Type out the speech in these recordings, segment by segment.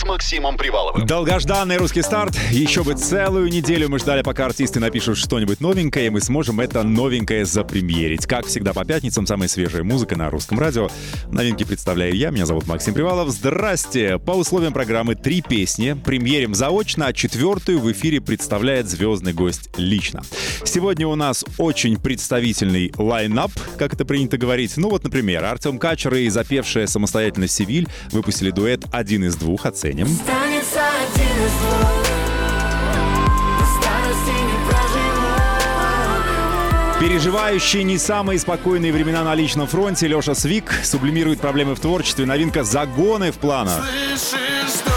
С Максимом Приваловым. Долгожданный русский старт. Еще бы целую неделю мы ждали, пока артисты напишут что-нибудь новенькое, и мы сможем это новенькое запремьерить. Как всегда по пятницам самая свежая музыка на русском радио. Новинки представляю я, меня зовут Максим Привалов. Здрасте! По условиям программы три песни. Премьерим заочно, а четвертую в эфире представляет звездный гость лично. Сегодня у нас очень представительный лайнап, как это принято говорить. Ну вот, например, Артем Качер и запевшая самостоятельно Севиль выпустили дуэт «Один из двух». Оценим. Останется один из Переживающий не самые спокойные времена на личном фронте, Леша Свик сублимирует проблемы в творчестве. Новинка «Загоны» в планах. Слышишь, что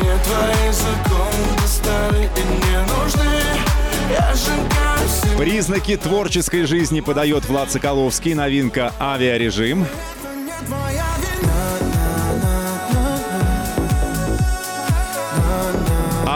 мне твои законы достали и не нужны Признаки творческой жизни подает Влад Соколовский. Новинка «Авиарежим». не твоя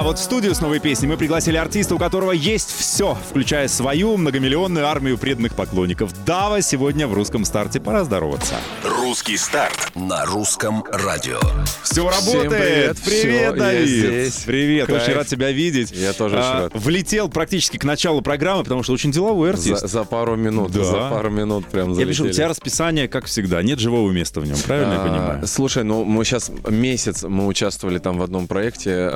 вот в студию с новой песней мы пригласили артиста, у которого есть все, включая свою многомиллионную армию преданных поклонников. Дава сегодня в русском старте. Пора здороваться. Русский старт на русском радио. Все работает. привет. Привет, Всё, Давид. я здесь. Привет, Кайф. очень рад тебя видеть. А, Я тоже очень рад. Влетел практически к началу программы, потому что очень деловой артист. За, за пару минут, Да. за пару минут прям Я вижу, у залетели. тебя расписание, как всегда, нет живого места в нем, правильно я А, понимаю? Слушай, ну мы сейчас месяц мы участвовали там в одном проекте.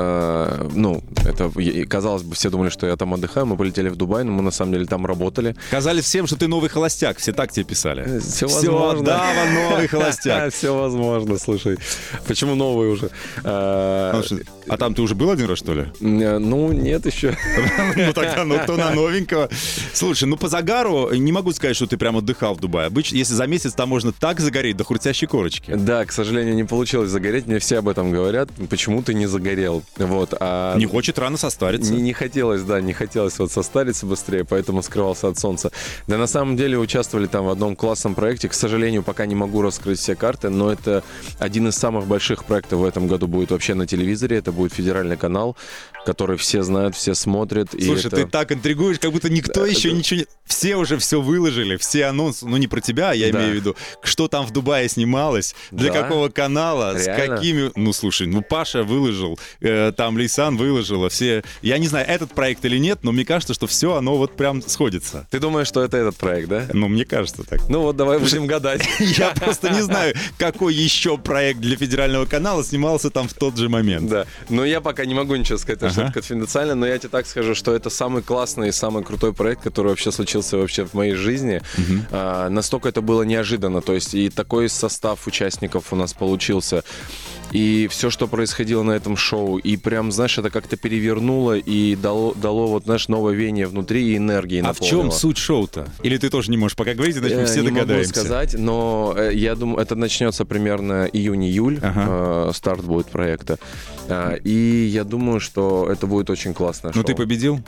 Ну, это казалось бы, все думали, что я там отдыхаю. Мы полетели в Дубай, но мы на самом деле там работали. Казали всем, что ты новый холостяк, все так тебе писали. Все Всё, возможно. Дава, новый холостяк. Все возможно, слушай. Почему новый уже? Потому что- А там ты уже был один раз, что ли? э, Ну, нет еще. Ну тогда, ну кто на новенького? Слушай, ну по загару не могу сказать, что ты прям отдыхал в Дубае. Обычно, если за месяц там можно так загореть до хрустящей корочки. Да, к сожалению, не получилось загореть. Мне все об этом говорят. Почему ты не загорел? Вот. А Не хочет рано состариться. Не, не хотелось, да, не хотелось вот состариться быстрее, поэтому скрывался от солнца. Да на самом деле участвовали там в одном классном проекте. К сожалению, пока не могу раскрыть все карты, но это один из самых больших проектов в этом году будет вообще на телевизоре. Это будет федеральный канал, который все знают, все смотрят. Слушай, это- ты так интригуешь, как будто никто еще ничего не... Все уже все выложили, все анонсы, ну не про тебя, я Да. имею в виду, что там в Дубае снималось, для Да? какого канала, с Реально? какими... Ну слушай, ну Паша выложил, э, там Лейсан выложила, все... Я не знаю, этот проект или нет, но мне кажется, что все оно вот прям сходится. Ты думаешь, что это этот проект, да? Ну, мне кажется так. Ну вот давай будем гадать. Я просто не знаю, какой еще проект для федерального канала снимался там в тот же момент. Да, но я пока не могу ничего сказать, потому что Ага. это конфиденциально, но я тебе так скажу, что это самый классный и самый крутой проект, который вообще случился вообще в моей жизни. А, настолько это было неожиданно, то есть и такой состав участников у нас получился, и все, что происходило на этом шоу, и прям, знаешь, это как-то перевернуло и дало, дало вот, знаешь, новое веяние внутри и энергии А в чем суть шоу-то? Или ты тоже не можешь пока говорить, иначе мы все не могу догадаемся. сказать, но э, я думаю, это начнется примерно июнь-июль, Ага. э, старт будет проекта. А, И я думаю, что это будет очень классное Ну ты победил?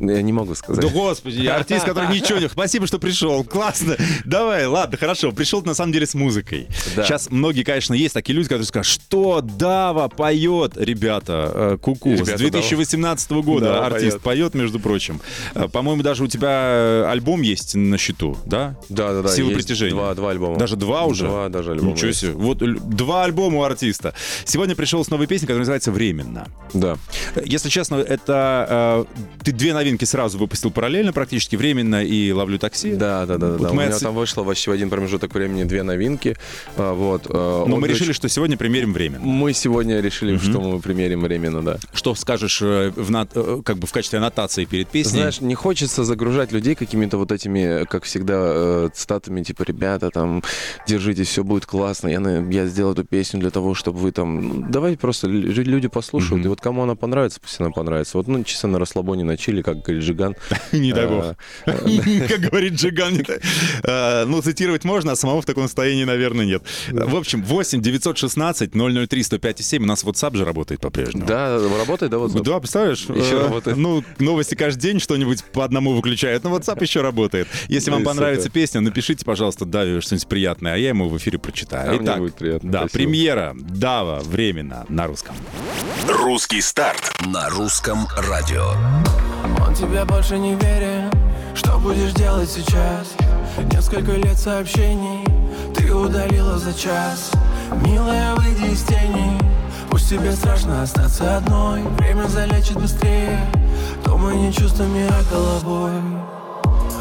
Я не могу сказать. Да господи, я артист, который ничего не... Спасибо, что пришел. Классно. Давай, ладно, хорошо. Пришел на самом деле с музыкой. Да. Сейчас многие, конечно, есть такие люди, которые скажут, что Дава поет. Ребята, э, куку. С Ребята, 2018 года Да, артист поет. поет, между прочим. Э, По-моему, даже у тебя э, альбом есть на счету, да? Да, да, да. Есть притяжения. Два, два альбома. Даже два уже? Два даже альбома. Ничего себе. Вот два альбома у артиста. Сегодня пришел с новой песней, которая называется «Временно». Да. Если честно, это э, ты две новинки сразу выпустил параллельно, практически временно и ловлю такси. Да, да, да. Вот да. У мы меня отс- там вышло почти в один промежуток времени две новинки. А, Вот. э, Но мы обе решили, что сегодня примерим временно. Мы сегодня решили, что мы примерим временно, да. Что скажешь э, в нат- э, как бы в качестве аннотации перед песней? Знаешь, не хочется загружать людей какими-то вот этими, как всегда, цитатами, типа, ребята, там, держитесь, все будет классно, я, на- я сделал эту песню для того, чтобы вы там... ну, Давайте просто лю- люди послушают, Мгм. и вот кому она понравится, пусть она понравится. Вот, ну, чисто на расслабоне, на чили, как говорит Жиган. не дай А, бог. Как говорит Джиган. Э, Ну, цитировать можно, а самому в таком состоянии, наверное, нет. В общем, 8 916 003 105 7. У нас WhatsApp же работает по-прежнему. Да, работает, да, вот? Да, представляешь? Еще э, работает. Ну, новости каждый день что-нибудь по одному выключают. Но WhatsApp еще работает. Если вам понравится песня, напишите, пожалуйста, Даве что-нибудь приятное, а я ему в эфире прочитаю. А Итак, Да, премьера Дава временно на русском. Русский старт на русском радио. Он тебе больше не верит. Что будешь делать сейчас? Несколько лет сообщений Ты удалила за час. Милая, выйди из тени. Пусть тебе страшно остаться одной. Время залечит быстрее. Думай не чувствами, а головой.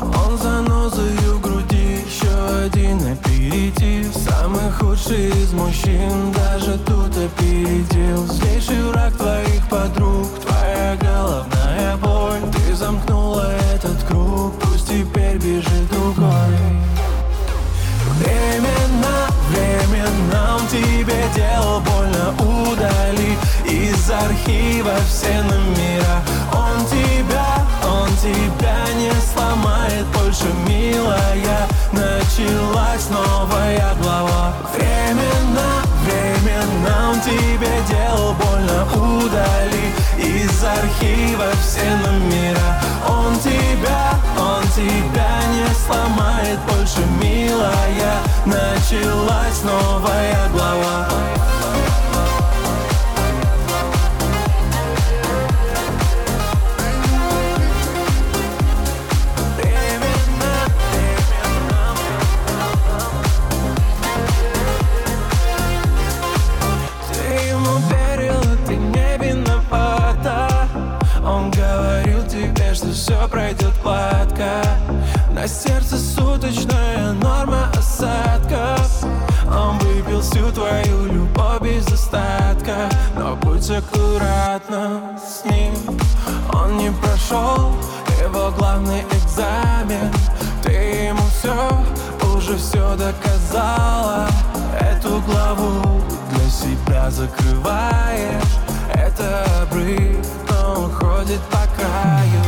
Он занозою груди Еще один аперитив. Самый худший из мужчин Даже тут опередил. Злейший враг твоих подруг Твоя головная боль. Ты замкнула этот круг Пусть теперь бежит другой. Временно, временно он тебе делал больно. Удали из архива все номера. Он тебя, тебя не сломает больше, милая. Началась новая глава. Временно, временно он тебе делал больно. Удали из архива все номера. Он тебя, он тебя не сломает больше, милая закрываешь. Это обрыв, но он ходит по краю.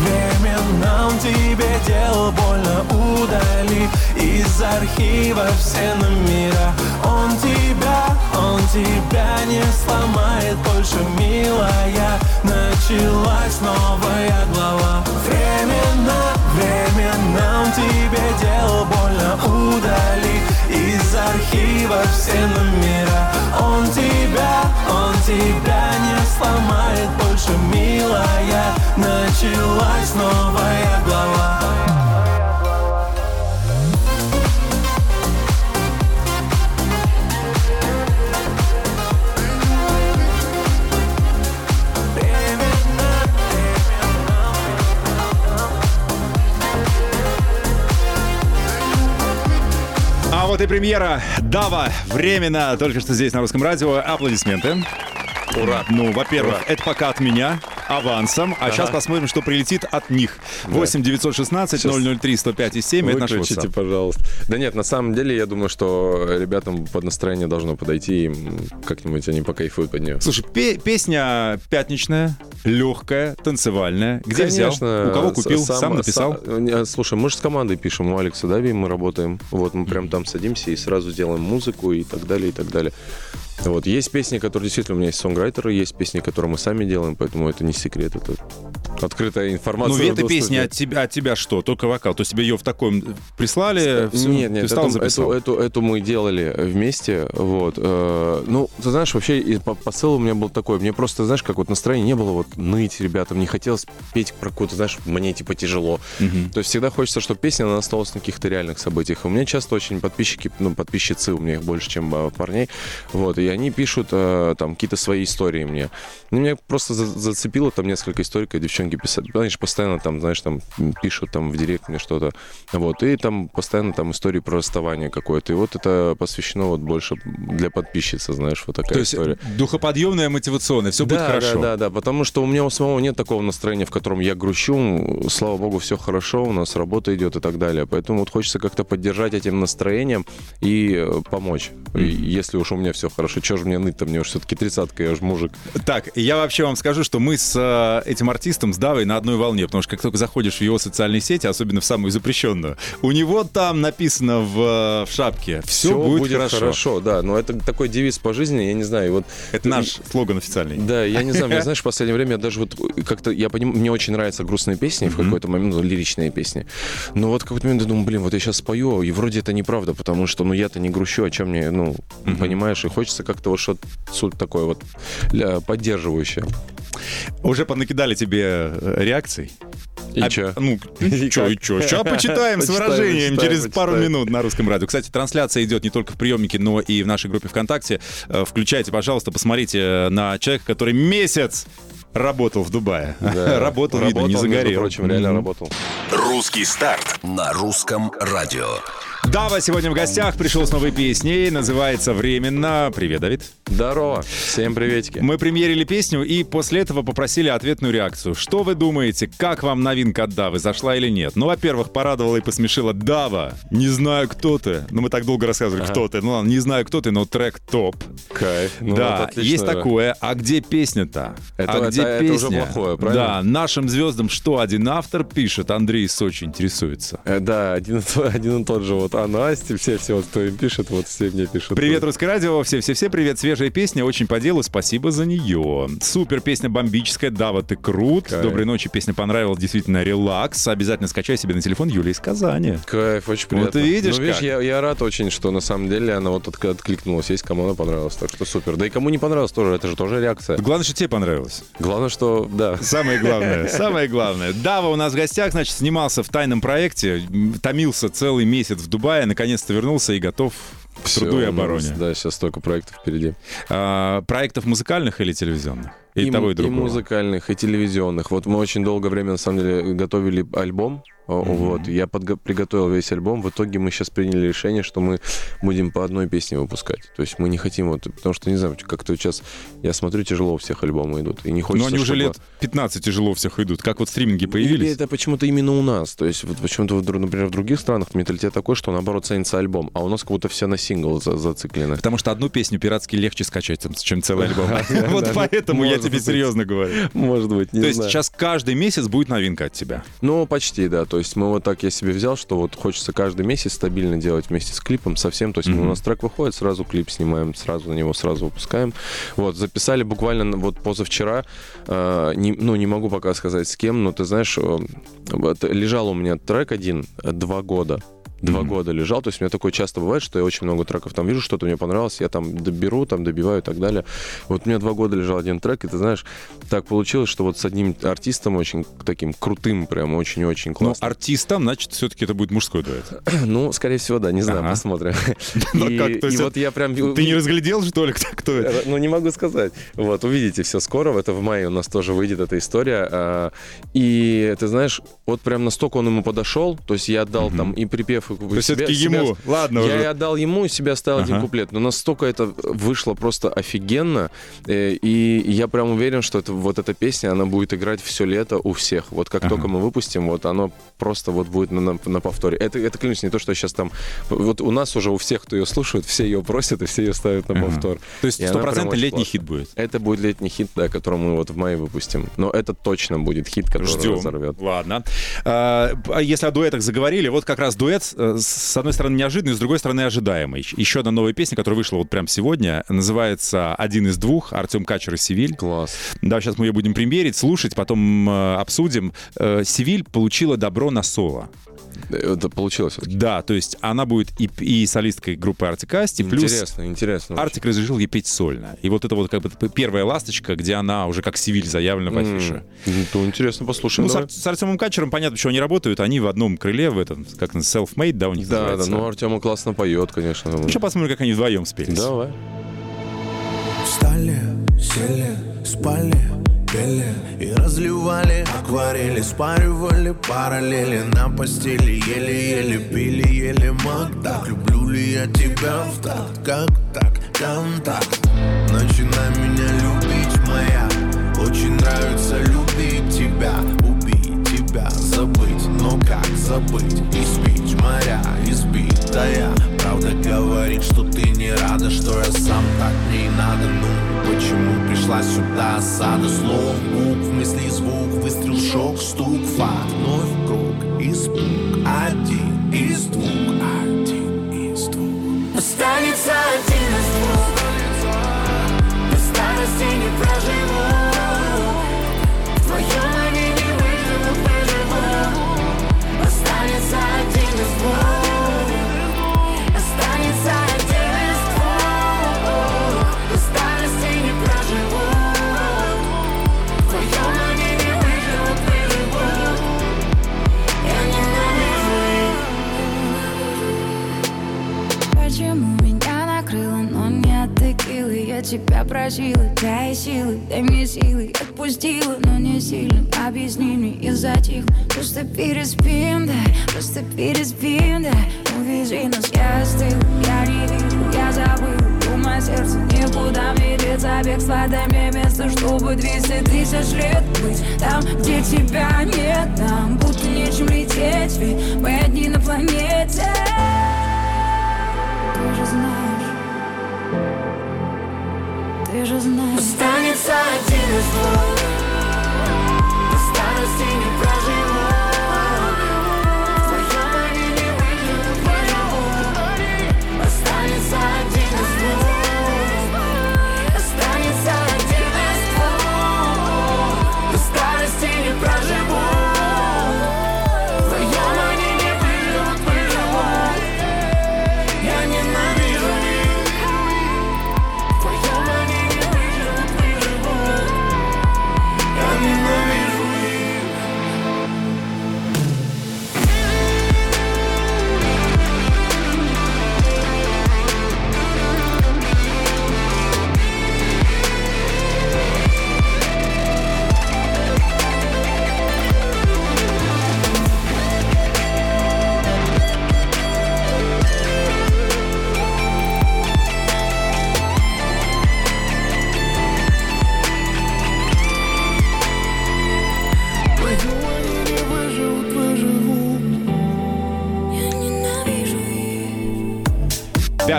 Временно он тебе делал больно. Удали из архива все номера. Он тебя, он тебя не сломает больше, милая. Началась все номера Он тебя, он тебя не сломает. Больше, милая Началась новая И премьера Дава временно только что здесь на русском радио. Аплодисменты. Ура! Ну, во-первых, это пока от меня авансом, а сейчас посмотрим, что прилетит от них. 8 916 003 105 и 7 это наш WhatsApp. пожалуйста. Да нет, на самом деле, я думаю, что ребятам под настроение должно подойти, им как-нибудь они покайфуют под нее. Слушай, пе- песня пятничная, легкая, танцевальная. Где взял? У кого купил? с- Сам, написал? сам- не, слушай, мы же с командой пишем, у Алекса Дави мы работаем. Вот, мы прям там садимся и сразу делаем музыку и так далее, и так далее. Вот, есть песни, которые действительно у меня есть сонграйтеры, есть песни, которые мы сами делаем, поэтому это не секрет, это открытая информация. Ну, эта песня от тебя, от тебя что? Только вокал? То есть тебе ее в таком прислали? всё, Нет, нет, ты встал, записал? эту, эту, эту мы делали вместе, вот. э, ну, ты знаешь, вообще по- посыл у меня был такой, мне просто, знаешь, как вот настроение не было вот ныть ребятам, не хотелось петь про какую-то, знаешь, мне типа тяжело. То есть всегда хочется, чтобы песня она осталась на каких-то реальных событиях. У меня часто очень подписчики, ну, подписчицы у меня их больше, чем а, парней, вот, и они пишут э, там какие-то свои истории мне. Ну, меня просто за- зацепило там несколько историй, когда девчонки писали, знаешь, постоянно там, знаешь, там пишут там в директ мне что-то, вот, и там постоянно там истории про расставание какое-то, и вот это посвящено вот больше для подписчицы, знаешь, вот такая То есть история. духоподъемная, мотивационная, все будет да, хорошо. Да, да, да, потому что у меня у самого нет такого настроения, в котором я грущу. Слава богу, все хорошо, у нас работа идет и так далее. Поэтому вот хочется как-то поддержать этим настроением и э, помочь. И если уж у меня все хорошо, что же мне ныть-то, мне уж все-таки тридцатка, я же мужик. Так, я вообще вам скажу, что мы с э, этим артистом, с Давой, на одной волне, потому что как только заходишь в его социальные сети, особенно в самую запрещенную, у него там написано в, э, в шапке «Все, Всё будет, хорошо». да. Но это такой девиз по жизни, я не знаю. Вот Это наш слоган официальный. Да, я не знаю, мне, знаешь, в последнее время я даже вот как-то, я понимаю, мне очень нравятся грустные песни в какой-то момент, ну, лиричные песни. Но вот в какой-то момент я думаю, блин, вот я сейчас спою, и вроде это неправда, потому что, ну, я-то не грущу, о чем мне, ну, понимаешь, и хочется как-то вот что-то такое вот поддерживающее. Уже понакидали тебе э, реакций? И А- чё? Ну, И чё, и чё? Сейчас почитаем с выражением через пару минут на русском радио. Кстати, трансляция идет не только в приемнике, но и в нашей группе ВКонтакте. Э, Включайте, пожалуйста, посмотрите э, на человека, который месяц работал в Дубае. Да. Работал, видно, не между загорел. прочим, реально работал. Русский старт на русском радио. Дава сегодня в гостях, пришел с новой песней, называется «Временно». Привет, Давид. Здорово. Всем приветики. Мы премьерили песню и после этого попросили ответную реакцию. Что вы думаете, как вам новинка от Давы, зашла или нет? Ну, во-первых, порадовала и посмешила Дава. Не знаю, кто ты. Ну, мы так долго рассказывали, кто ты. Ну, ладно, не знаю, кто ты, но трек топ. Кайф. Ну, да, вот отлично, есть да. такое. А где песня-то? Это- а где это- это песня? уже плохое, правильно? Да, нашим звездам что один автор пишет, Андрей Сочи интересуется. Э, Да, один, один и тот же. Вот а Настя, все, все, вот кто им пишет, вот все мне пишут. Привет, Русское радио, все-все-все, привет, свежая песня, очень по делу, спасибо за нее. Супер, песня бомбическая, Дава, ты крут. Кайф. Доброй ночи, песня понравилась, действительно, релакс. Обязательно скачай себе на телефон Юлия из Казани. Кайф, очень приятно. видишь Ну, видишь, как. я, я рад очень, что на самом деле она вот отк- откликнулась. Есть кому она понравилась, так что супер. Да и кому не понравилось тоже, это же тоже реакция. Главное, что тебе понравилось. Главное, что, да. Самое главное, самое главное. Дава у нас в гостях, значит, снимался в тайном проекте, томился целый месяц в Дубае, наконец-то вернулся и готов к Всё, труду и у нас, обороне. Да, сейчас столько проектов впереди. А, проектов музыкальных или телевизионных? И, того, и другого. музыкальных, и телевизионных. Вот мы очень долгое время, на самом деле, готовили альбом. О, Вот, я подго- приготовил весь альбом. В итоге мы сейчас приняли решение, что мы будем по одной песне выпускать. То есть мы не хотим вот, потому что, не знаю, как-то сейчас, я смотрю, тяжело у всех альбомы идут. И не Но хочется, они уже чтобы- лет 15 тяжело у всех идут. Как вот стриминги Или появились. это почему-то именно у нас. То есть вот почему-то, например, в других странах менталитет такой, что наоборот ценится альбом, а у нас как будто все на сингл за- зациклены. Потому что одну песню пиратски легче скачать, чем- целый альбом. Вот поэтому я тебе серьезно говорю. Может быть, не То есть сейчас каждый месяц будет новинка от тебя. Ну, почти, да. То есть мы вот так я себе взял, что вот хочется каждый месяц стабильно делать вместе с клипом совсем. То есть Мгм. у нас трек выходит, сразу клип снимаем, сразу на него сразу выпускаем. Вот, записали буквально вот позавчера, э, не- ну, не могу пока сказать с кем, но ты знаешь, э, лежал у меня трек один э, два года. Два Мгм. года лежал, то есть у меня такое часто бывает, что я очень много треков там вижу, что-то мне понравилось, я там доберу, там добиваю и так далее. Вот у меня два года лежал один трек, и ты знаешь, так получилось, что вот с одним артистом очень таким крутым, прям очень-очень Но классным. артистом, значит, все-таки это будет мужской дуэт. Ну, скорее всего, да, не знаю, Ага. посмотрим. Ну И как, и вот я прям... Ты не разглядел, что ли, кто, кто это? Ну, не могу сказать. Вот, увидите все скоро. Это в мае у нас тоже выйдет эта история. А, И, ты знаешь, вот прям настолько он ему подошел, то есть я отдал там и припев, и То есть все-таки ему, ладно я и уже. отдал ему, и себе оставил один Ага. куплет. Но настолько это вышло просто офигенно. э, И я прям уверен, что это, вот эта песня, она будет играть все лето у всех. Вот как Ага. только мы выпустим, вот оно просто вот будет на, на- на повторе. Это, это клянусь, не то, что сейчас там... Вот у нас уже у всех, кто ее слушает, все ее просят, и все ее ставят на Ага. повтор. То есть И стопроцентно летний классная. хит будет. Это будет летний хит, да, который мы вот в мае выпустим. Но это точно будет хит, который Ждем. разорвет. Ладно. А, а если о дуэтах заговорили, вот как раз дуэт, с с одной стороны неожиданный, с другой стороны ожидаемый. Еще одна новая песня, которая вышла вот прямо сегодня, называется «Один из двух», Артем Качер и Сивиль. Класс. Да, сейчас мы ее будем премьерить, слушать, потом э, обсудим. Э, Сивиль получила добро на соло. Это получилось. Да, то есть она будет и, и солисткой группы Артикасти, плюс Интересно, интересно. очень. Артик разрешил ей петь сольно. И вот это вот как бы первая ласточка, где она уже как Сивиль заявлена в афише. М, Ну, интересно, послушаем. Ну, с, давай. Ар- с Артемом Качером понятно, почему они работают. Они в одном крыле, в этом, как на self-made, да, у них Да, да, называется. ну Артема классно поет, конечно. Ну, Сейчас посмотрим, как они вдвоем спелись. Давай. Встали, сели, спали, пели И разливали акварели Спаривали параллели. На постели Еле-еле пили, еле маг Так люблю ли я тебя в такт Как так, контакт Начинай меня любить, моя. Очень нравится любить тебя Убить тебя, забыть. Но как забыть? Испить моря, избитая. Правда говорит, что ты не рада Что я сам так не надо. Ну, почему пришла сюда осада Слов, букв, мысли, звук Выстрел, шок, стук, факт Вновь круг, испуг Один из двух Отпустила, но не сильно. Объясни мне, я затих. Просто переспим, дай, просто переспим, дай Увези нас, я остыл, я не вижу, я забыл. Мое сердце никуда мне деться Бегство, дай мне место, чтобы 200 тысяч лет быть Там, где тебя нет, нам будто нечем лететь Ведь мы одни на планете. Ты же знаешь. Ты же знаешь. Останется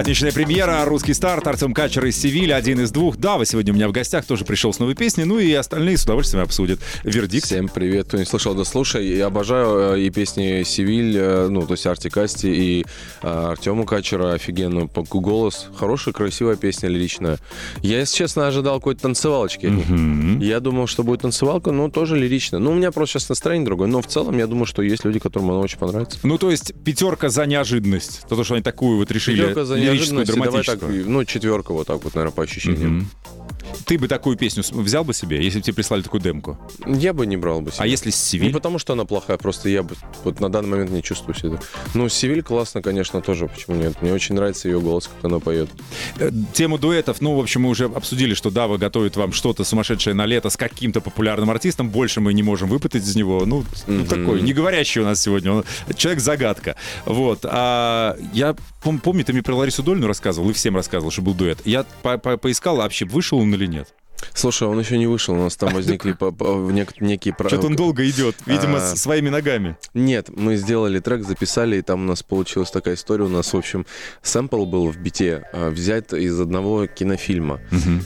их Пятничная премьера, русский старт, Артем Качер из Севиля, один из двух. Дава сегодня у меня в гостях тоже пришел с новой песней, ну и остальные с удовольствием обсудят. Вердикт. Всем привет, кто не слышал, да слушай. Я обожаю э, и песни Севиль, э, ну, то есть Арти Касти и э, Артему Качера офигенно. Голос хорошая, красивая песня, лиричная. Я, если честно, ожидал какой-то танцевалочки. Я думал, что будет танцевалка, но тоже лирично. Ну, у меня просто сейчас настроение другое, но в целом я думаю, что есть люди, которым она очень понравится. Ну, то есть пятерка за неожиданность. То, что они такую вот решили Пятерка за лирическую, давай так, драматическую. ну, четверка вот так вот, наверное, по ощущениям. Ты бы такую песню взял бы себе, если бы тебе прислали такую демку? Я бы не брал бы себе. А если с Не потому, что она плохая, просто я бы вот на данный момент не чувствую себя. Ну, Севиль классно, конечно, тоже, почему нет. Мне очень нравится ее голос, как она поет. Э, Тему дуэтов, ну, в общем, мы уже обсудили, что Дава готовит вам что-то сумасшедшее на лето с каким-то популярным артистом. Больше мы не можем выпытать из него. Ну, ну, такой, не говорящий у нас сегодня. Он человек-загадка. Вот. А я пом- помню, ты мне про Ларису Дольну рассказывал, и всем рассказывал, что был дуэт. Я по- по- поискал, вообще вышел он или нет. Слушай, он еще не вышел, у нас там возникли по- по- нек- некие... про- Что-то он долго идет, видимо, А. своими ногами. Нет, мы сделали трек, записали, и там у нас получилась такая история. У нас, в общем, сэмпл был в бите а, взят из одного кинофильма.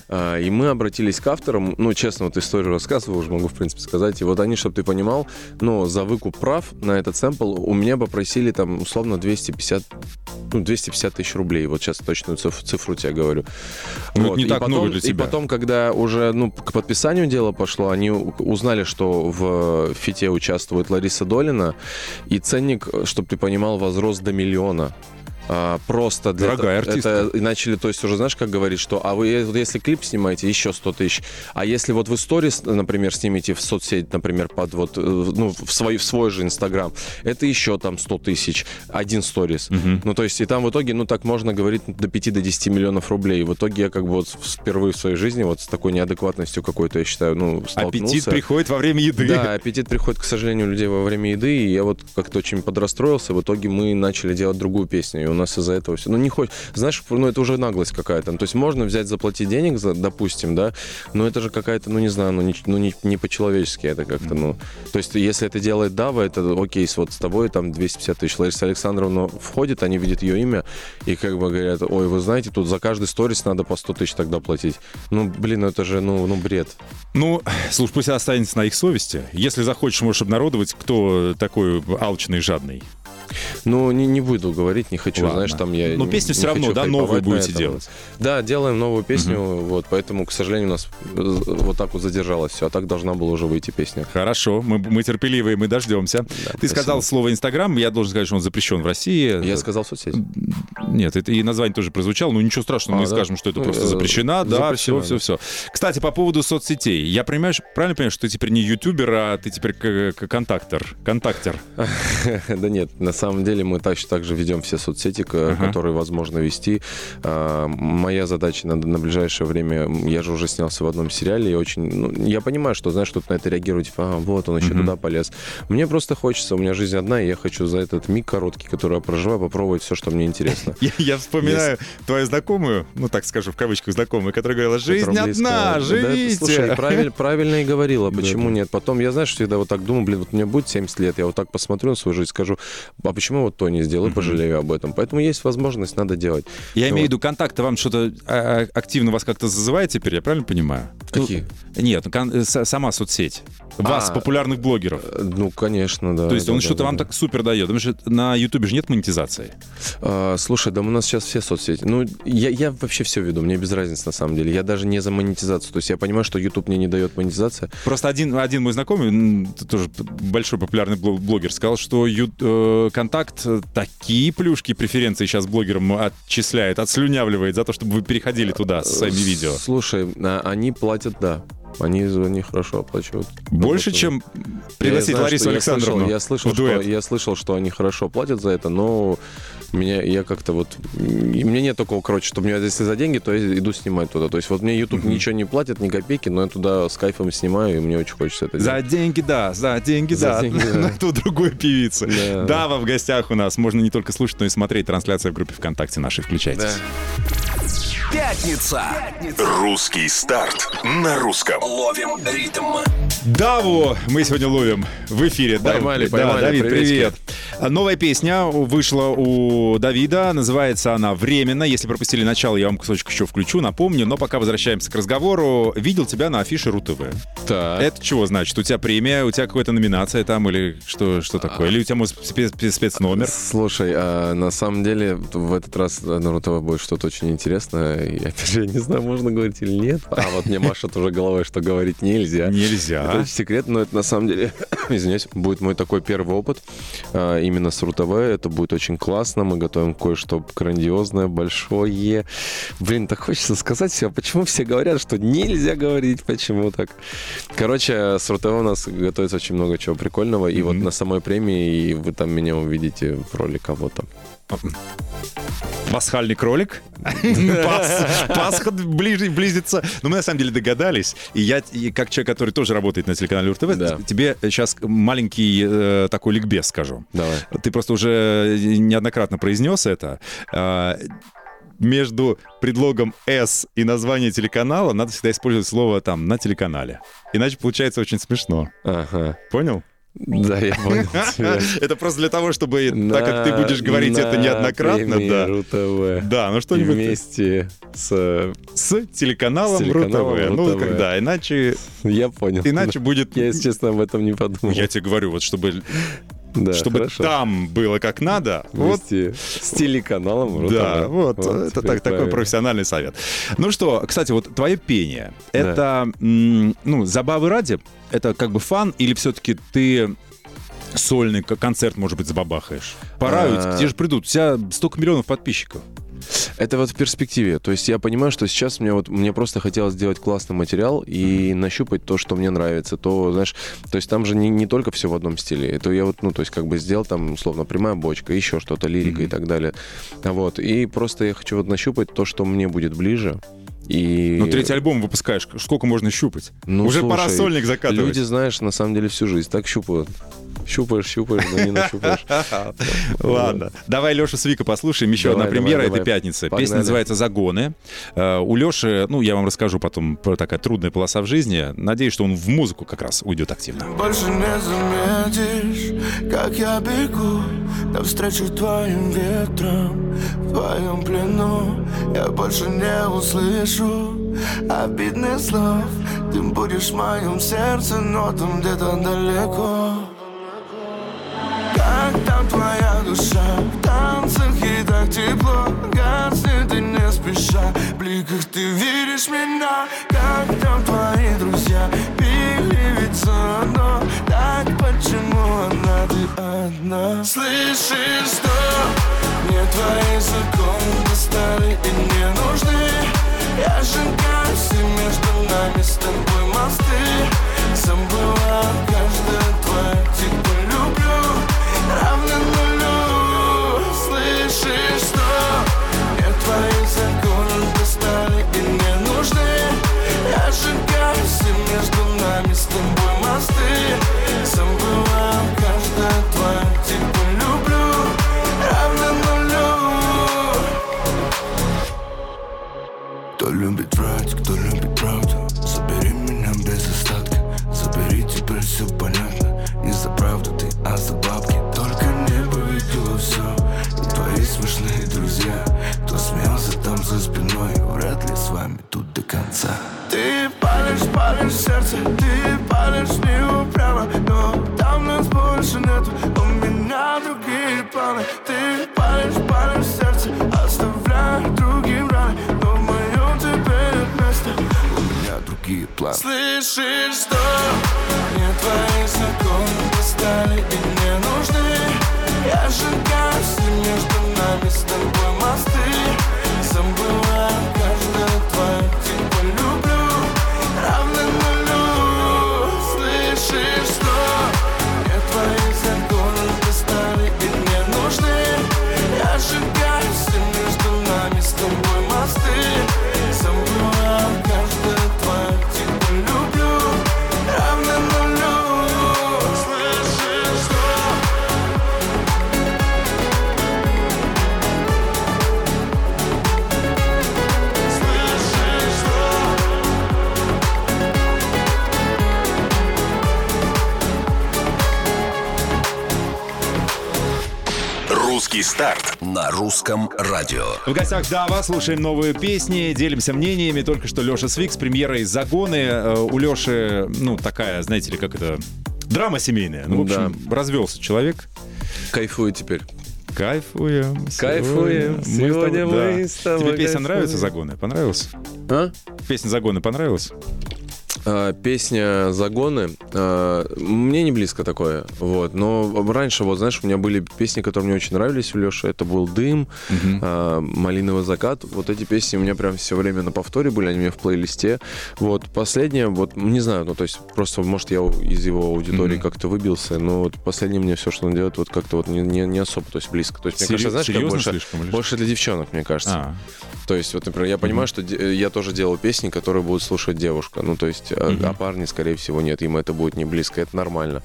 А, И мы обратились к авторам, ну, честно, вот историю рассказываю, уже могу, в принципе, сказать. И вот они, чтобы ты понимал, ну, за выкуп прав на этот сэмпл у меня попросили там, условно, 250, ну, 250 тысяч рублей. Вот сейчас точную циф- цифру тебе говорю. Ну, Вот. не И так потом- много для И тебя. потом, когда уже, ну, к подписанию дела пошло, они узнали, что в фите участвует Лариса Долина, и ценник, чтобы ты понимал, возрос до миллиона. А, просто для Дорогая это- артистка. это- и начали, то есть уже знаешь, как говорить, что а вы вот если клип снимаете, еще 100 тысяч, а если вот в сторис, например, снимете в соцсеть, например, под вот, э, ну, в свой, в свой же Инстаграм, это еще там 100 тысяч, один сторис. Ну, то есть и там в итоге, ну, так можно говорить до 5 до 10 миллионов рублей. В итоге я как бы вот впервые в своей жизни вот с такой неадекватностью какой-то, я считаю, ну, столкнулся. Аппетит приходит во время еды. Да, аппетит приходит, к сожалению, у людей во время еды, и я вот как-то очень подрастроился. В итоге мы начали делать другую песню, и у нас из-за этого все. Ну, не хочешь, знаешь, ну, это уже наглость какая-то. Ну, То есть можно взять, заплатить денег, за, допустим, да, но это же какая-то, ну, не знаю, ну, не, ну, не, не по-человечески это как-то, ну. То есть если это делает Дава, это окей, вот с тобой там 250 тысяч. Лариса Александровна входит, они видят ее имя, и как бы говорят, ой, вы знаете, тут за каждый сторис надо по 100 тысяч тогда платить. Ну, блин, ну это же, ну, ну бред. Ну, слушай, пусть останется на их совести. Если захочешь, можешь обнародовать, кто такой алчный и жадный. Ну, не, не буду говорить, не хочу, Ладно. знаешь, там я... Но не- песню всё равно, да, новую будете делать? Да, делаем новую песню, вот, поэтому, к сожалению, у нас э, вот так вот задержалось все, а так должна была уже выйти песня. Хорошо, мы, мы терпеливые, мы дождемся. Ты спасибо. сказал слово Инстаграм, я должен сказать, что он запрещен в России. Я сказал соцсеть. Нет, это и название тоже прозвучало, но ничего страшного, мы А, да? скажем, что это Ну, просто э, запрещено. Да, запрещено, все, все, да. все. Кстати, по поводу соцсетей. Я понимаю, ш- правильно понимаю, что ты теперь не ютубер, а ты теперь к- к- контактор, контактер. Да нет, на самом деле мы точно так же ведем все соцсети, которые возможно вести. А, Моя задача на, ближайшее время, я же уже снялся в одном сериале, и очень, ну, я понимаю, что, знаешь, кто-то на это реагирует, типа, а, вот он еще туда полез. Мне просто хочется, у меня жизнь одна, и я хочу за этот миг короткий, который я проживаю, попробовать все, что мне интересно. Я, я вспоминаю твою знакомую, ну так скажу, в кавычках знакомую, которая говорила, жизнь одна, близко. Да, живите. слушай, правиль- правильно и говорила, почему да. нет. Потом, я, знаешь, всегда вот так думаю, блин, вот мне будет 70 лет, я вот так посмотрю на свою жизнь, скажу, а почему вот то не сделаю, Мгм. пожалею об этом. Поэтому есть возможность, надо делать. Я имею в виду, контакты вам что-то а, а, активно вас как-то зазывает теперь, я правильно понимаю? Какие? Ну, Нет, ну, э, сама соцсеть. Вас, А. популярных блогеров. Э, Ну, конечно, да. То есть да, он да, что-то да, вам да. так супер дает. Потому что на Ютубе же нет монетизации. А, слушай, да у нас сейчас все соцсети. Ну, я, я вообще все веду, мне без разницы на самом деле. Я даже не за монетизацию. То есть я понимаю, что YouTube мне не дает монетизация. Просто один, один мой знакомый, тоже большой популярный бло- блогер, сказал, что ю- э, контакт э, такие плюшки, преференции сейчас блогерам отчисляет, отслюнявливает за то, чтобы вы переходили туда со своими видео. Слушай, а, они платят, да. Они, они хорошо оплачивают. Больше, чем Я пригласить знаю, Ларису что- я Александровну слышал, я слышал, что, я слышал, что они хорошо платят за это, но меня, я как-то вот... И мне нет такого, короче, что мне если за деньги, то я иду снимать туда. То есть вот мне YouTube ничего не платит, ни копейки, но я туда с кайфом снимаю, и мне очень хочется это За делать. деньги, да, за деньги, За да. деньги, да. На ту другую певицу. Да. Дава в гостях у нас. Можно не только слушать, но и смотреть трансляцию в группе ВКонтакте нашей. Включайтесь. Пятница. Русский старт на русском. Ловим ритм. Даву мы сегодня ловим в эфире. Да, Поймали, да, поймали. Давид, Приветики. привет. Новая песня вышла у Давида. Называется она «Временно». Если пропустили начало, я вам кусочек еще включу, напомню. Но пока возвращаемся к разговору. Видел тебя на афише РУ-ТВ. Так. Это чего значит? У тебя премия, у тебя какая-то номинация там или что, что такое? Или у тебя, может, спец- спец- спецномер? Слушай, а на самом деле в этот раз на РУ-ТВ будет что-то очень интересное. Опять же, я не знаю, можно говорить или нет. А вот мне машет уже головой, что говорить нельзя. Это Нельзя. очень секрет, но это на самом деле, извиняюсь, будет мой такой первый опыт а, именно с РУ-ТВ. Это будет очень классно. Мы готовим кое-что грандиозное, большое. Блин, так хочется сказать все. Почему все говорят, что нельзя говорить? Почему так? Короче, с РУ-ТВ у нас готовится очень много чего прикольного. И вот Мгм. на самой премии и вы там меня увидите в роли кого-то. Пасхальный кролик. Пас- Пасха близится. Но мы на самом деле догадались. И я, как человек, который тоже работает на телеканале УРТВ, тебе сейчас маленький э, такой ликбез скажу. Давай. Ты просто уже неоднократно произнес это. А, Между предлогом «с» и название телеканала надо всегда использовать слово там «на телеканале». Иначе получается очень смешно. Ага. Понял? Да, я понял тебя. Это просто для того, чтобы, так как ты будешь говорить это неоднократно, да. РУ-ТВ. Да, ну что-нибудь вместе с... с телеканалом, РУ-ТВ. Ну, когда, иначе, Я понял. иначе будет... Я, если честно, об этом не подумал. Я тебе говорю, вот чтобы, Да, чтобы хорошо. там было как надо, вот с телеканалом. Да, вот, это теперь так- такой профессиональный совет. Ну что, кстати, вот твое пение, Да. это, ну, забавы ради, это как бы фан, или все-таки ты сольный концерт, может быть, забабахаешь? Пора, А. ведь тебе же придут, у тебя столько миллионов подписчиков. Это вот в перспективе. То есть я понимаю, что сейчас мне вот мне просто хотелось сделать классный материал и нащупать то, что мне нравится. То, знаешь, то есть там же не, не только все в одном стиле. Это я вот, ну, то есть как бы сделал там, условно, прямая бочка, еще что-то, лирика и так далее. Вот. И просто я хочу вот нащупать то, что мне будет ближе. И... Ну, третий альбом выпускаешь, сколько можно щупать? Ну, Уже пора слушай, сольник закатывать. Люди, знаешь, на самом деле всю жизнь так щупают. Щупаешь, щупаешь, но не нащупаешь. Ладно. Давай Лешу с Викой послушаем. Еще одна премьера этой пятницы. Песня называется «Загоны». Э, У Леши, ну, я вам расскажу потом про такая трудная полоса в жизни. Надеюсь, что он в музыку как раз уйдет активно. Больше не заметишь, как я бегу Навстречу твоим ветрам, в твоем плену Я больше не услышу обидных слов. Ты будешь в моем сердце, но там где-то далеко. Как там твоя душа, в танцах и так тепло душа бликах ты веришь меня? Как там твои друзья? Пили ведь заодно Так почему она, ты одна? Слышишь, что Мне твои законы стары и не нужны? Я сжигаю все между нами с тобой мосты. Забываю каждое твое тепло люблю. Равно нулю. Слышишь, что а за бабки Только небо видело все твои смешные друзья Кто смеялся там за спиной Вряд ли с вами тут до конца Русский старт на русском радио. В гостях Дава, слушаем новые песни, делимся мнениями. Только что Леша Свик с премьерой «Загоны». Э, У Леши, ну, такая, знаете ли, как это... Драма семейная. Ну, в общем, развелся человек. Кайфую теперь. Кайфуем. Кайфуем. Сегодня мы с тобой- мы с тобой Тебе песня кайфуем. нравится «Загоны»? Понравилась? А? Песня «Загоны» понравилась? А, Песня «Загоны». а, Мне не близко такое. Вот. Но раньше, вот знаешь, у меня были песни, которые мне очень нравились у Леши. Это был «Дым», а, «Малиновый закат». Вот эти песни у меня прям все время на повторе были, они у меня в плейлисте. Вот. Последняя, вот, не знаю, ну, то есть просто, может, я из его аудитории Мгм. как-то выбился, но вот последнее мне все, что он делает, вот как-то вот не, не, не особо, то есть близко. То есть, мне Серьё- кажется, знаешь, как больше, слишком что? больше для девчонок, мне кажется. А, То есть, вот, например, я понимаю, что де- я тоже делал песни, которые будут слушать девушка. Ну, то есть, а, Мгм. а парни, скорее всего, нет. Им это будет не близко. Это нормально.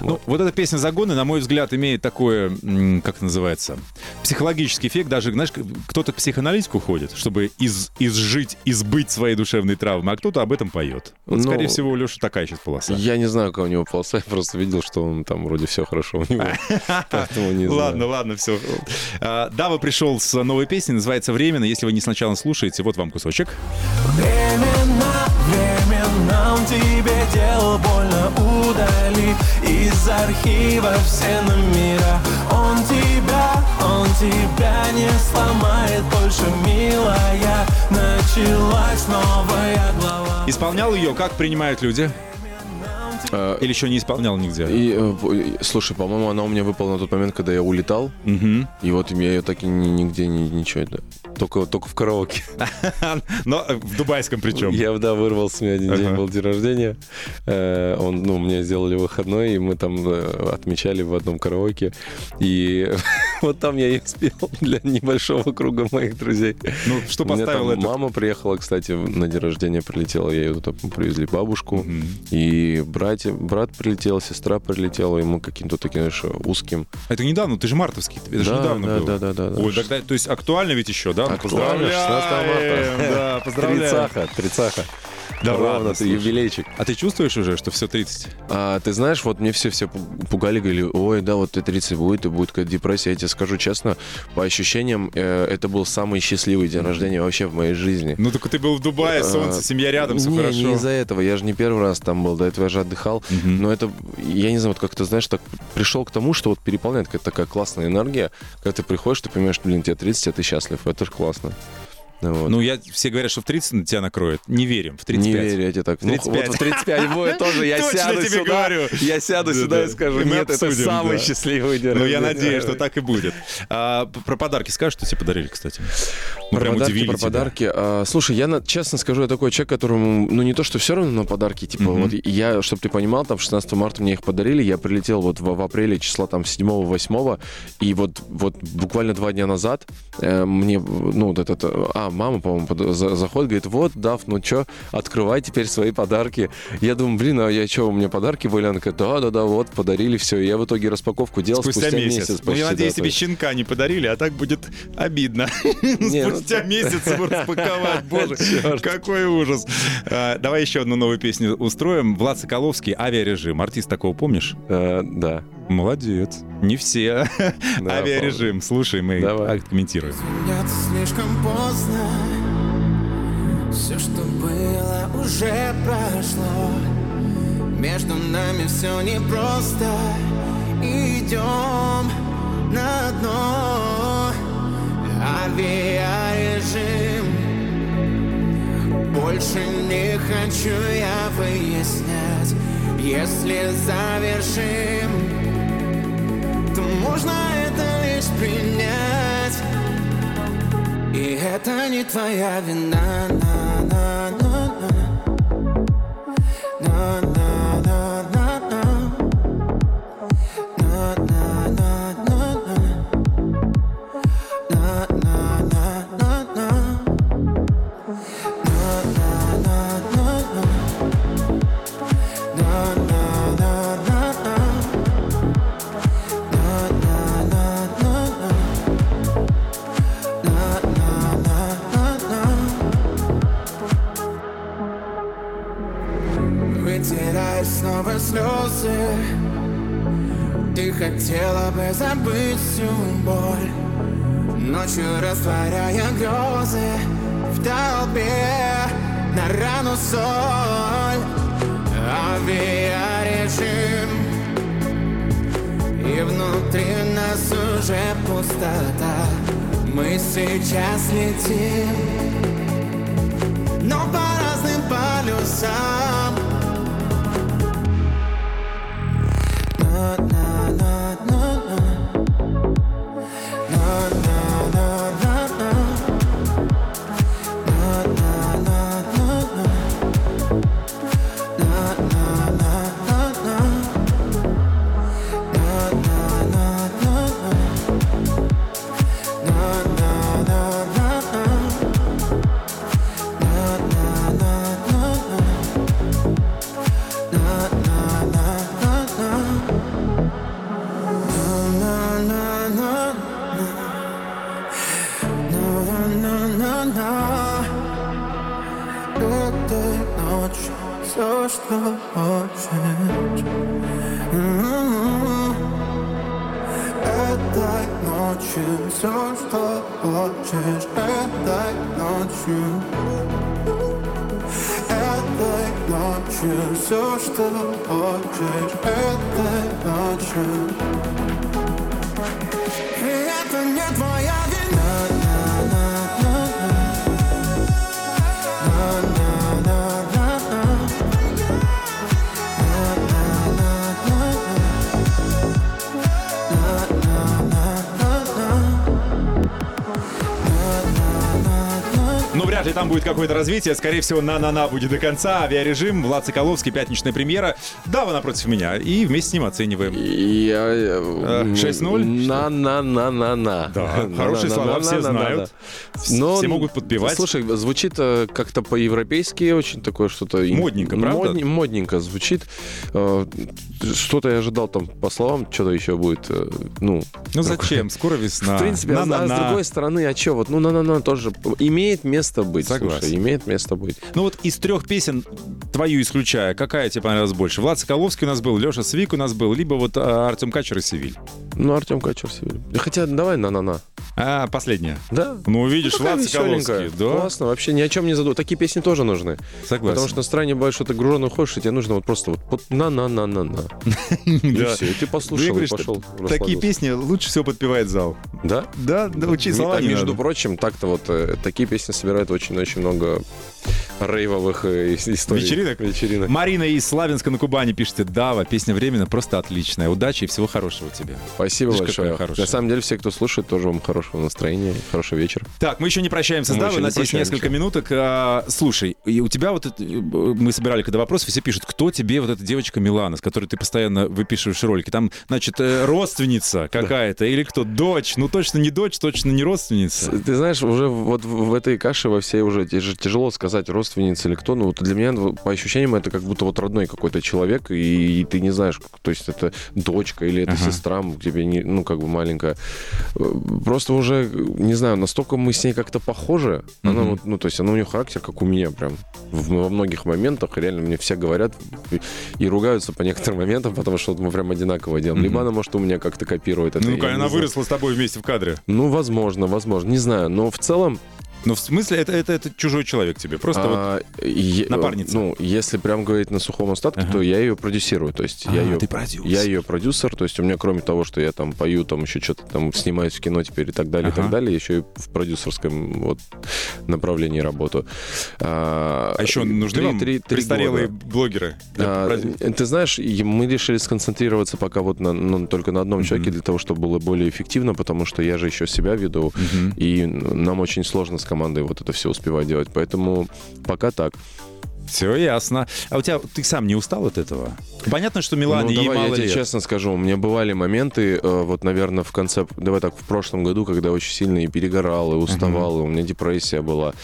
Ну, вот эта песня «Загоны», на мой взгляд, имеет такое, как это называется, психологический эффект. Даже, знаешь, кто-то к психоаналитику ходит, чтобы из, изжить, избыть свои душевные травмы, а кто-то об этом поет. Вот, Ну, скорее всего, у Леши такая сейчас полоса. Я не знаю, как у него полоса. Я просто видел, что он там вроде все хорошо у него. Ладно, ладно, все. Дава пришел с новой песней, называется «Временно». Если вы не сначала слушаете, вот вам кусочек. Временно, тебе делал больно Удали из архива все номера. Он тебя, он тебя не сломает больше, милая. Началась новая глава. Исполнял ее, как принимают люди? А, Или еще не исполнял нигде? И, э, и, слушай, по-моему, она у меня выпала на тот момент, когда я улетал. Мгм. И вот я ее так и ни- нигде ни- ничего. да. Только, только в караоке. Но э, в дубайском причем. Я, да, вырвался, у меня один день был день рождения. Э, Он, ну, мне сделали выходной, и мы там э, отмечали в одном караоке. И вот там я и спел для небольшого круга моих друзей. Ну, что У меня поставил там это? Мама приехала, кстати, на день рождения прилетела. Я ее туда привезли бабушку. Мгм. И братья, брат прилетел, сестра прилетела, мы каким-то таким, знаешь, узким. Это недавно, ты же мартовский, это же Да, недавно да, было. да, да, да. Ой, тогда, то есть актуально ведь еще, да? Актуально, 16 марта. Да, поздравляем. Тридцаха, тридцаха. Да ладно, ты юбилейчик. А ты чувствуешь уже, что все 30? А, ты знаешь, вот мне все все пугали, говорили, ой, да, вот ты 30 будет, и будет какая-то депрессия. Я тебе скажу честно, по ощущениям, э, это был самый счастливый день рождения вообще в моей жизни. Ну, только ты был в Дубае, солнце, А, семья рядом, все не, хорошо. не из-за этого. Я же не первый раз там был, до этого я же отдыхал. Мгм. Но это, я не знаю, вот как-то, знаешь, так пришел к тому, что вот переполняет какая-то такая классная энергия, когда ты приходишь, ты понимаешь, блин, тебе 30, а ты счастлив. Это же классно. Вот. Ну, я, все говорят, что в 30 на тебя накроет. Не верим. В 35. Не верю, я тебе так. Ну, 35. вот в 35 будет тоже. Я сяду тебе сюда, говорю. я сяду Да, сюда да. и скажу, нет, это обсудим, самый да. счастливый день Ну, я рождения». надеюсь, что так и будет. А, про подарки скажешь, что тебе подарили, кстати? Ну, Про подарки, про подарки. А, слушай, я честно скажу, я такой человек, которому, ну не то, что все равно на подарки, типа, Мгм. вот я, чтобы ты понимал, там 16 марта мне их подарили, я прилетел вот в, в апреле числа там 7-8, и вот, вот буквально два дня назад э, мне, ну, вот этот, а, мама, по-моему, под- за- заходит, говорит, вот, Дав, ну что, открывай теперь свои подарки. Я думаю, блин, а я что, у меня подарки были? Она говорит, да-да-да, вот, подарили, все. Я в итоге распаковку делал Спустя, спустя, месяц. ну, почти, я да, надеюсь, то тебе есть. щенка не подарили, а так будет обидно. Ну, Спустя месяц его распаковать. Боже, какой ужас. А, Давай еще одну новую песню устроим. Влад Соколовский «Авиарежим». Артист такого помнишь? Э, да. Молодец. Не все. Да, Авиарежим. Слушай, мы Давай. комментируем. Слишком поздно Все, что было, уже прошло. Между нами все непросто. Идем на дно. Авиарежим. Больше не хочу я выяснять. Если завершим то можно это лишь принять И это не твоя вина на на на на хотела бы забыть всю боль Ночью растворяя грезы В толпе на рану соль. Авиарежим И внутри нас уже пустота. Мы сейчас летим Но по разным полюсам все, что хочешь М-м-м. Этой ночью все, что хочешь Этой ночью Этой ночью все, что хочешь Этой ночью вряд ли там будет какое-то развитие. Скорее всего, на-на-на будет до конца. Авиарежим, Влад Соколовский, пятничная премьера. Дава напротив меня. И вместе с ним оцениваем. Я... Э, 6:0? На-на-на-на-на. Да, хорошие слова все знают. Все могут подпевать. Слушай, звучит э, как-то по-европейски очень такое что-то... Модненько, правда? модне- модненько звучит. Э, Что-то я ожидал там по словам, что-то еще будет. э, Ну, Ну зачем? Скоро весна. в принципе, а, а с На-на-на. другой стороны, а что, вот, ну, на-на-на тоже имеет место быть. Согласен. Слушай, имеет место быть. Ну вот из трех песен, твою исключая, какая тебе понравилась больше? Влад Соколовский у нас был, Леша Свик у нас был, либо вот а, Артем Качер и Севиль. Ну, Артем Качер Севиль. Хотя давай на-на-на. А, последняя. Да. Ну, видишь, Такая Влад. Соколовский. Да, Классно, вообще ни о чем не задумывай. Такие песни тоже нужны. согласен. Потому что настроение бывает, что ты груженный ходишь, и тебе нужно вот просто вот, на-на-на-на-на. И все, и ты Ну, послушал, пошел. Такие песни лучше всего подпевает зал. Да? Да, учи Не- слова между прочим, так-то вот э, такие песни собирают очень-очень много рейвовых э, ис- историй. Вечеринок? Вечеринок. Марина из Славянска на Кубани пишет, Дава, песня «Временно» просто отличная. Удачи и всего хорошего тебе. Спасибо Видишь, большое. На самом деле, все, кто слушает, тоже вам хорошего настроения, хорошего вечера. Так, мы еще не прощаемся с Мы Давой, еще у нас есть несколько минуток. А, слушай, и у тебя вот это, э, мы собирали когда вопросы, все пишут, кто тебе вот эта девочка Милана, с которой ты постоянно выписываешь ролики? Там, значит, э, родственница какая-то или кто? Дочь? Ну точно не дочь, точно не родственница. Ты знаешь, уже вот в этой каше во всей уже тяж- тяжело сказать, родственница или кто, но вот для меня, ну, по ощущениям, это как будто вот родной какой-то человек, и, и ты не знаешь, то есть это дочка или это Ага. сестра, тебе не, ну, как бы маленькая. Просто уже, не знаю, настолько мы с ней как-то похожи, она Мгм. вот, ну, то есть она у нее характер, как у меня прям. В- во многих моментах реально мне все говорят и, и ругаются по некоторым моментам, потому что вот мы прям одинаково делаем. Либо она, может, у меня как-то копирует это. Ну, не она выросла с тобой вместе в кадре. Ну, возможно, возможно, не знаю, но в целом Ну, в смысле, это, это, это чужой человек тебе. Просто вот... А, е- напарница. Ну, если прям говорить на сухом остатке, Ага. то я ее продюсирую. То есть я А, ее, ты продюсер. я ее продюсер. То есть у меня, кроме того, что я там пою, там еще что-то там снимаюсь в кино теперь и так далее, и Ага. так далее, еще и в продюсерском вот направлении работаю. А, А еще нужны три- вам три- три престарелые года. блогеры? А, ты знаешь, и мы решили сконцентрироваться пока вот на, ну, только на одном человеке для того, чтобы было более эффективно, потому что я же еще себя веду, Мгм. и нам очень сложно с командой вот это все успевать делать. Поэтому пока так. Все ясно. А у тебя, ты сам не устал от этого? Понятно, что Милане ну, ей мало я тебе лет. честно скажу, у меня бывали моменты, э, вот, наверное, в конце, давай так, в прошлом году, когда очень сильно и перегорал, и уставал, и у меня депрессия была.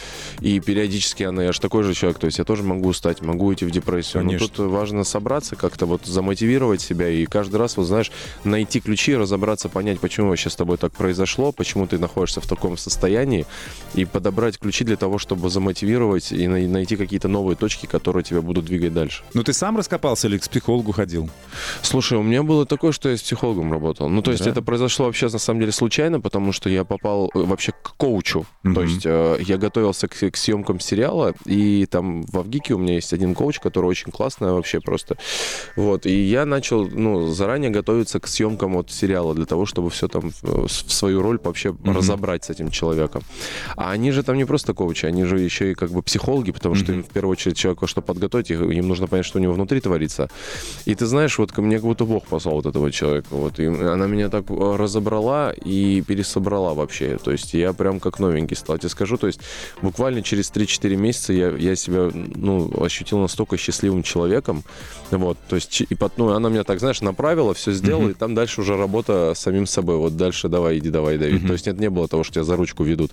И периодически она, я же такой же человек, то есть я тоже могу устать, могу уйти в депрессию. Конечно. Но тут важно собраться, как-то вот замотивировать себя и каждый раз, вот знаешь, найти ключи, разобраться, понять, почему вообще с тобой так произошло, почему ты находишься в таком состоянии, и подобрать ключи для того, чтобы замотивировать и най- найти какие-то новые точки, которые тебя будут двигать дальше. Ну, ты сам раскопался или к психологу ходил? Слушай, у меня было такое, что я с психологом работал. Ну, то есть Да? это произошло вообще на самом деле случайно, потому что я попал э, вообще к коучу. Мгм. То есть э, я готовился к, к съемкам сериала, и там в Авгике у меня есть один коуч, который очень классный вообще просто. Вот, и я начал, ну, заранее готовиться к съемкам вот сериала для того, чтобы все там э, в свою роль вообще разобрать с этим человеком. А они же там не просто коучи, они же еще и как бы психологи, потому что им в первую очередь человеку, чтобы подготовить, их, им нужно понять, что у него внутри творится. И ты знаешь, вот ко мне как будто Бог послал вот этого человека. Вот, и она меня так э, разобрала и пересобрала вообще. То есть я прям как новенький стал. Я тебе скажу, то есть буквально через 3-4 месяца я, я себя ну, ощутил настолько счастливым человеком. Вот, то есть и пот- ну, она меня так, знаешь, направила, все сделала, и там дальше уже работа с самим собой. Вот дальше давай, иди, давай, Давид. То есть нет, не было того, что тебя за ручку ведут.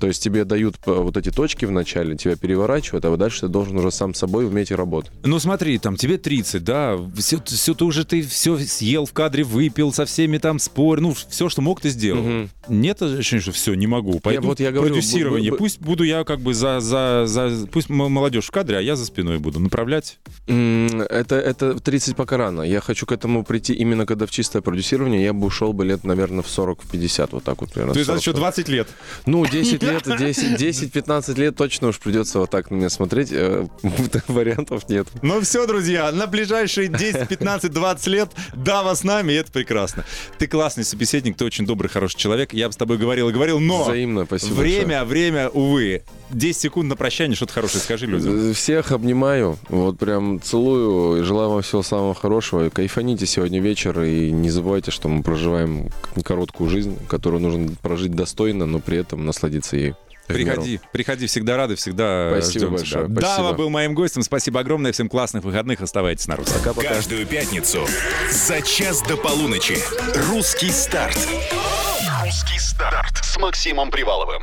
То есть тебе дают э, вот эти точки в начале, тебя переворачивают, а вот дальше ты должен уже сам собой уметь работать. Ну смотри, там тебе 30, да, все, все ты уже ты все съел в кадре, выпил, со всеми там спор, ну все, что мог, ты сделал. Мгм. Нет ощущения, что все, не могу. Пойду вот я говорю, продюсирование. б- б- Пусть буду я как бы за, за, за... Пусть молодежь в кадре, а я за спиной буду направлять. Это, это 30 пока рано. Я хочу к этому прийти именно когда в чистое продюсирование. Я бы ушел бы лет, наверное, в 40-50, вот так вот примерно. То есть 40. еще 20 лет. Ну, 10 лет, 10 10-15 лет точно уж придется вот так на меня смотреть. Э, Вариантов нет. Ну все, друзья, на ближайшие 10, 15, 20 лет Дава с нами, и это прекрасно. Ты классный собеседник, ты очень добрый, хороший человек. Я бы с тобой говорил и говорил, но Взаимно, спасибо время, время, увы. 10 секунд на прощание, что-то хорошее скажи людям. большое. Всех обнимаю, вот прям целую, и желаю вам всего самого хорошего. Кайфаните сегодня вечер, и не забывайте, что мы проживаем короткую жизнь, которую нужно прожить достойно, но при этом насладиться ей. Приходи, приходи, всегда рады, всегда Спасибо большое, тебя. спасибо. Дава был моим гостем, спасибо огромное, всем классных выходных, оставайтесь на русском. Пока-пока. Каждую пятницу за час до полуночи. Русский старт. Русский старт с Максимом Приваловым.